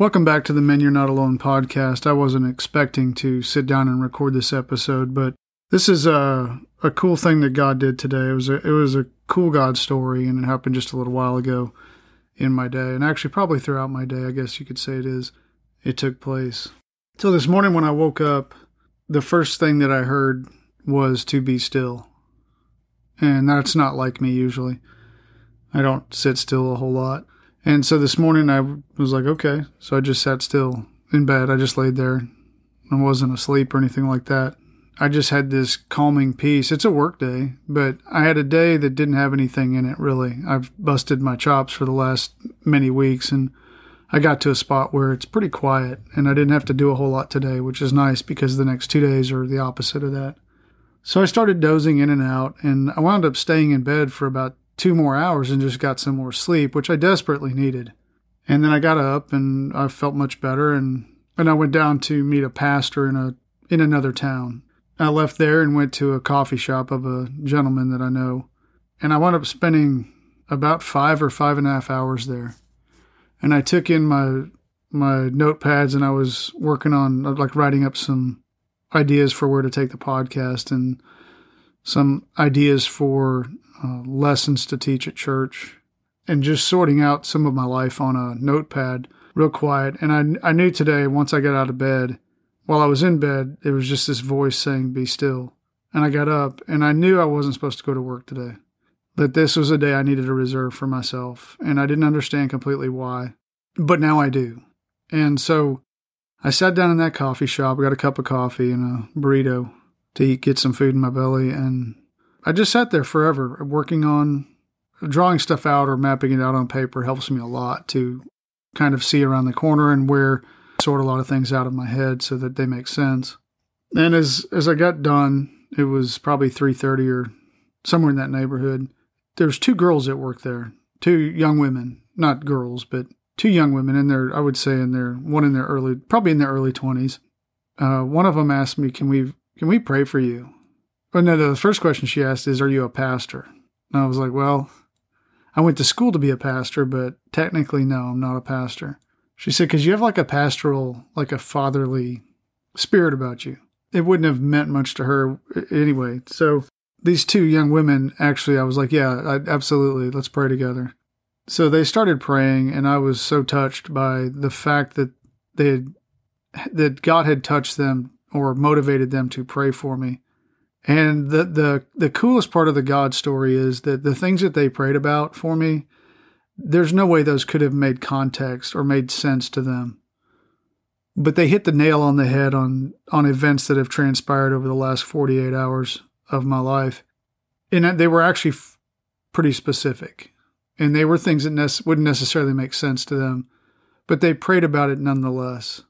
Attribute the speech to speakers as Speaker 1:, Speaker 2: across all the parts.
Speaker 1: Welcome back to the Men You're Not Alone podcast. I wasn't expecting to sit down and record this episode, but this is a a cool thing that God did today. It was a it was a cool God story, and it happened just a little while ago in my day, and actually probably throughout my day. I guess you could say it is. It took place. So this morning when I woke up, the first thing that I heard was to be still, and that's not like me usually. I don't sit still a whole lot. And so this morning I was like, okay. So I just sat still in bed. I just laid there. I wasn't asleep or anything like that. I just had this calming peace. It's a work day, but I had a day that didn't have anything in it really. I've busted my chops for the last many weeks and I got to a spot where it's pretty quiet and I didn't have to do a whole lot today, which is nice because the next two days are the opposite of that. So I started dozing in and out and I wound up staying in bed for about two more hours and just got some more sleep, which I desperately needed. And then I got up and I felt much better and and I went down to meet a pastor in a in another town. I left there and went to a coffee shop of a gentleman that I know. And I wound up spending about five or five and a half hours there. And I took in my my notepads and I was working on like writing up some ideas for where to take the podcast and some ideas for uh, lessons to teach at church and just sorting out some of my life on a notepad real quiet. And I, I knew today, once I got out of bed, while I was in bed, it was just this voice saying, Be still. And I got up and I knew I wasn't supposed to go to work today, that this was a day I needed to reserve for myself. And I didn't understand completely why, but now I do. And so I sat down in that coffee shop, I got a cup of coffee and a burrito to eat, get some food in my belly. And I just sat there forever working on drawing stuff out or mapping it out on paper helps me a lot to kind of see around the corner and where sort a lot of things out of my head so that they make sense. And as as I got done, it was probably 3:30 or somewhere in that neighborhood. There's two girls at work there, two young women, not girls, but two young women in their I would say in their one in their early probably in their early 20s. Uh, one of them asked me, "Can we can we pray for you?" But no, the first question she asked is, Are you a pastor? And I was like, Well, I went to school to be a pastor, but technically, no, I'm not a pastor. She said, Because you have like a pastoral, like a fatherly spirit about you. It wouldn't have meant much to her anyway. So these two young women, actually, I was like, Yeah, I, absolutely. Let's pray together. So they started praying, and I was so touched by the fact that they had, that God had touched them or motivated them to pray for me and the the the coolest part of the God story is that the things that they prayed about for me, there's no way those could have made context or made sense to them. But they hit the nail on the head on on events that have transpired over the last 48 hours of my life. And they were actually f- pretty specific. And they were things that ne- wouldn't necessarily make sense to them, but they prayed about it nonetheless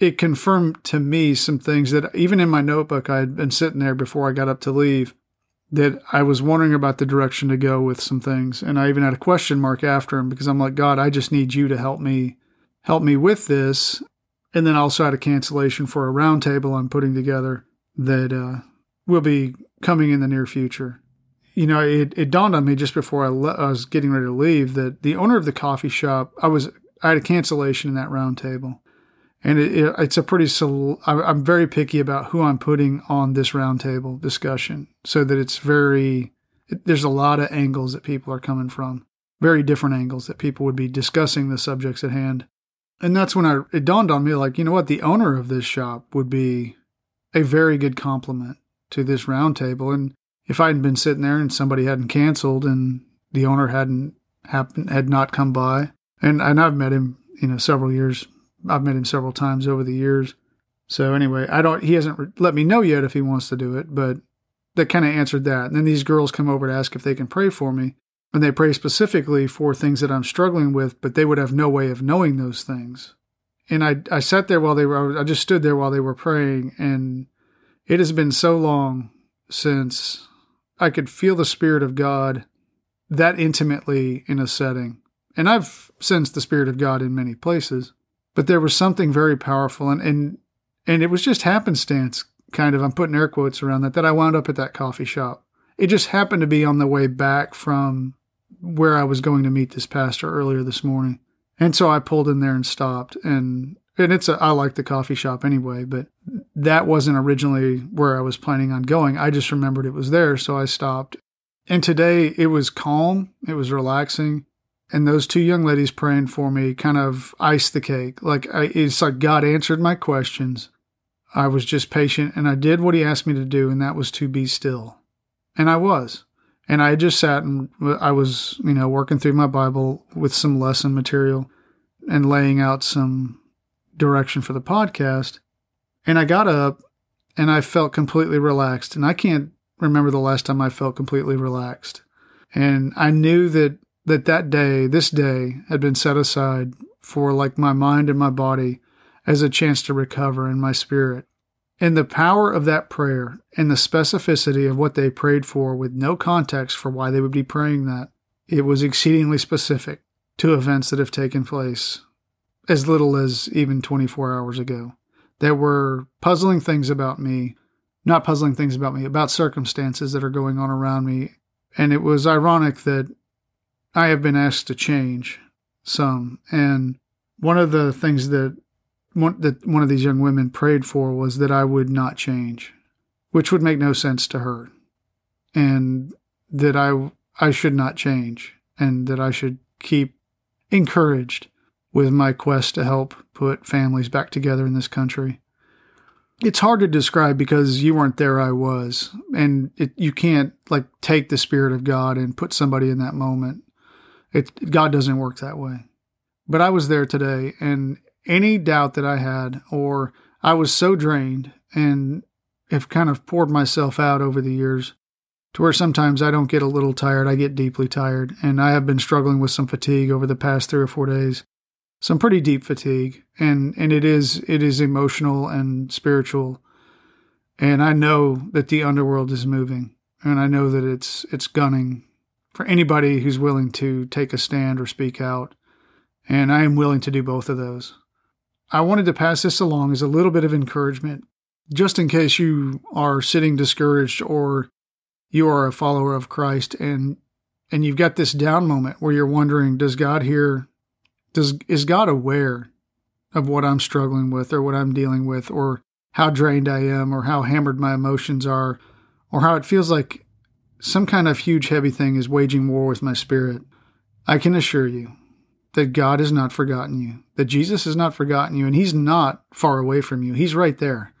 Speaker 1: it confirmed to me some things that even in my notebook I had been sitting there before I got up to leave that I was wondering about the direction to go with some things. And I even had a question mark after him because I'm like God I just need you to help me help me with this. And then I also had a cancellation for a roundtable I'm putting together that uh, will be coming in the near future. You know, it, it dawned on me just before I, le- I was getting ready to leave that the owner of the coffee shop, I was I had a cancellation in that roundtable and it, it, it's a pretty. I'm very picky about who I'm putting on this roundtable discussion, so that it's very. there's a lot of angles that people are coming from, very different angles that people would be discussing the subjects at hand, and that's when I it dawned on me like you know what the owner of this shop would be a very good compliment to this roundtable, and if I hadn't been sitting there and somebody hadn't canceled and the owner hadn't happened had not come by, and and I've met him you know several years I've met him several times over the years. So anyway, I don't. He hasn't let me know yet if he wants to do it, but that kind of answered that. And then these girls come over to ask if they can pray for me, and they pray specifically for things that I'm struggling with, but they would have no way of knowing those things. And I I sat there while they were. I just stood there while they were praying, and it has been so long since I could feel the spirit of God that intimately in a setting. And I've sensed the spirit of God in many places but there was something very powerful and and and it was just happenstance kind of i'm putting air quotes around that that i wound up at that coffee shop it just happened to be on the way back from where i was going to meet this pastor earlier this morning And so I pulled in there and stopped and and it's a, I like the coffee shop anyway, but that wasn't originally where I was planning on going. I just remembered it was there, so I stopped. And today it was calm, it was relaxing, and those two young ladies praying for me kind of iced the cake. Like I, it's like God answered my questions. I was just patient and I did what he asked me to do, and that was to be still. And I was. And I just sat and I was, you know, working through my Bible with some lesson material and laying out some direction for the podcast. And I got up and I felt completely relaxed. And I can't remember the last time I felt completely relaxed. And I knew that that, that day, this day, had been set aside for like my mind and my body as a chance to recover in my spirit. And the power of that prayer and the specificity of what they prayed for with no context for why they would be praying that, it was exceedingly specific to events that have taken place as little as even 24 hours ago. There were puzzling things about me, not puzzling things about me, about circumstances that are going on around me. And it was ironic that I have been asked to change some. And one of the things that one, that one of these young women prayed for was that I would not change, which would make no sense to her, and that I I should not change, and that I should keep encouraged with my quest to help put families back together in this country. It's hard to describe because you weren't there, I was. And it, you can't like take the Spirit of God and put somebody in that moment. It, God doesn't work that way. But I was there today, and any doubt that I had, or I was so drained and have kind of poured myself out over the years to where sometimes I don't get a little tired, I get deeply tired. And I have been struggling with some fatigue over the past three or four days some pretty deep fatigue and and it is it is emotional and spiritual and i know that the underworld is moving and i know that it's it's gunning for anybody who's willing to take a stand or speak out. And i am willing to do both of those. I wanted to pass this along as a little bit of encouragement just in case you are sitting discouraged or you are a follower of christ and and you've got this down moment where you're wondering does god hear does is God aware of what I'm struggling with or what I'm dealing with or how drained I am or how hammered my emotions are or how it feels like some kind of huge heavy thing is waging war with my spirit. I can assure you that God has not forgotten you, that Jesus has not forgotten you, and He's not far away from you. He's right there.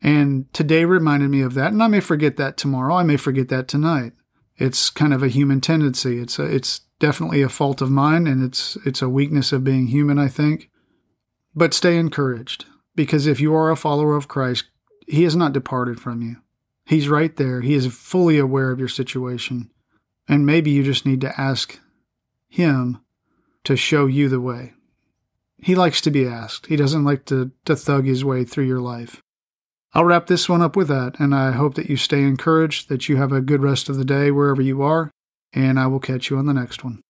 Speaker 1: And today reminded me of that, and I may forget that tomorrow. I may forget that tonight. It's kind of a human tendency. It's a, it's definitely a fault of mine and it's it's a weakness of being human, I think. But stay encouraged because if you are a follower of Christ, he has not departed from you. He's right there. He is fully aware of your situation. And maybe you just need to ask him to show you the way. He likes to be asked. He doesn't like to, to thug his way through your life. I'll wrap this one up with that, and I hope that you stay encouraged, that you have a good rest of the day wherever you are, and I will catch you on the next one.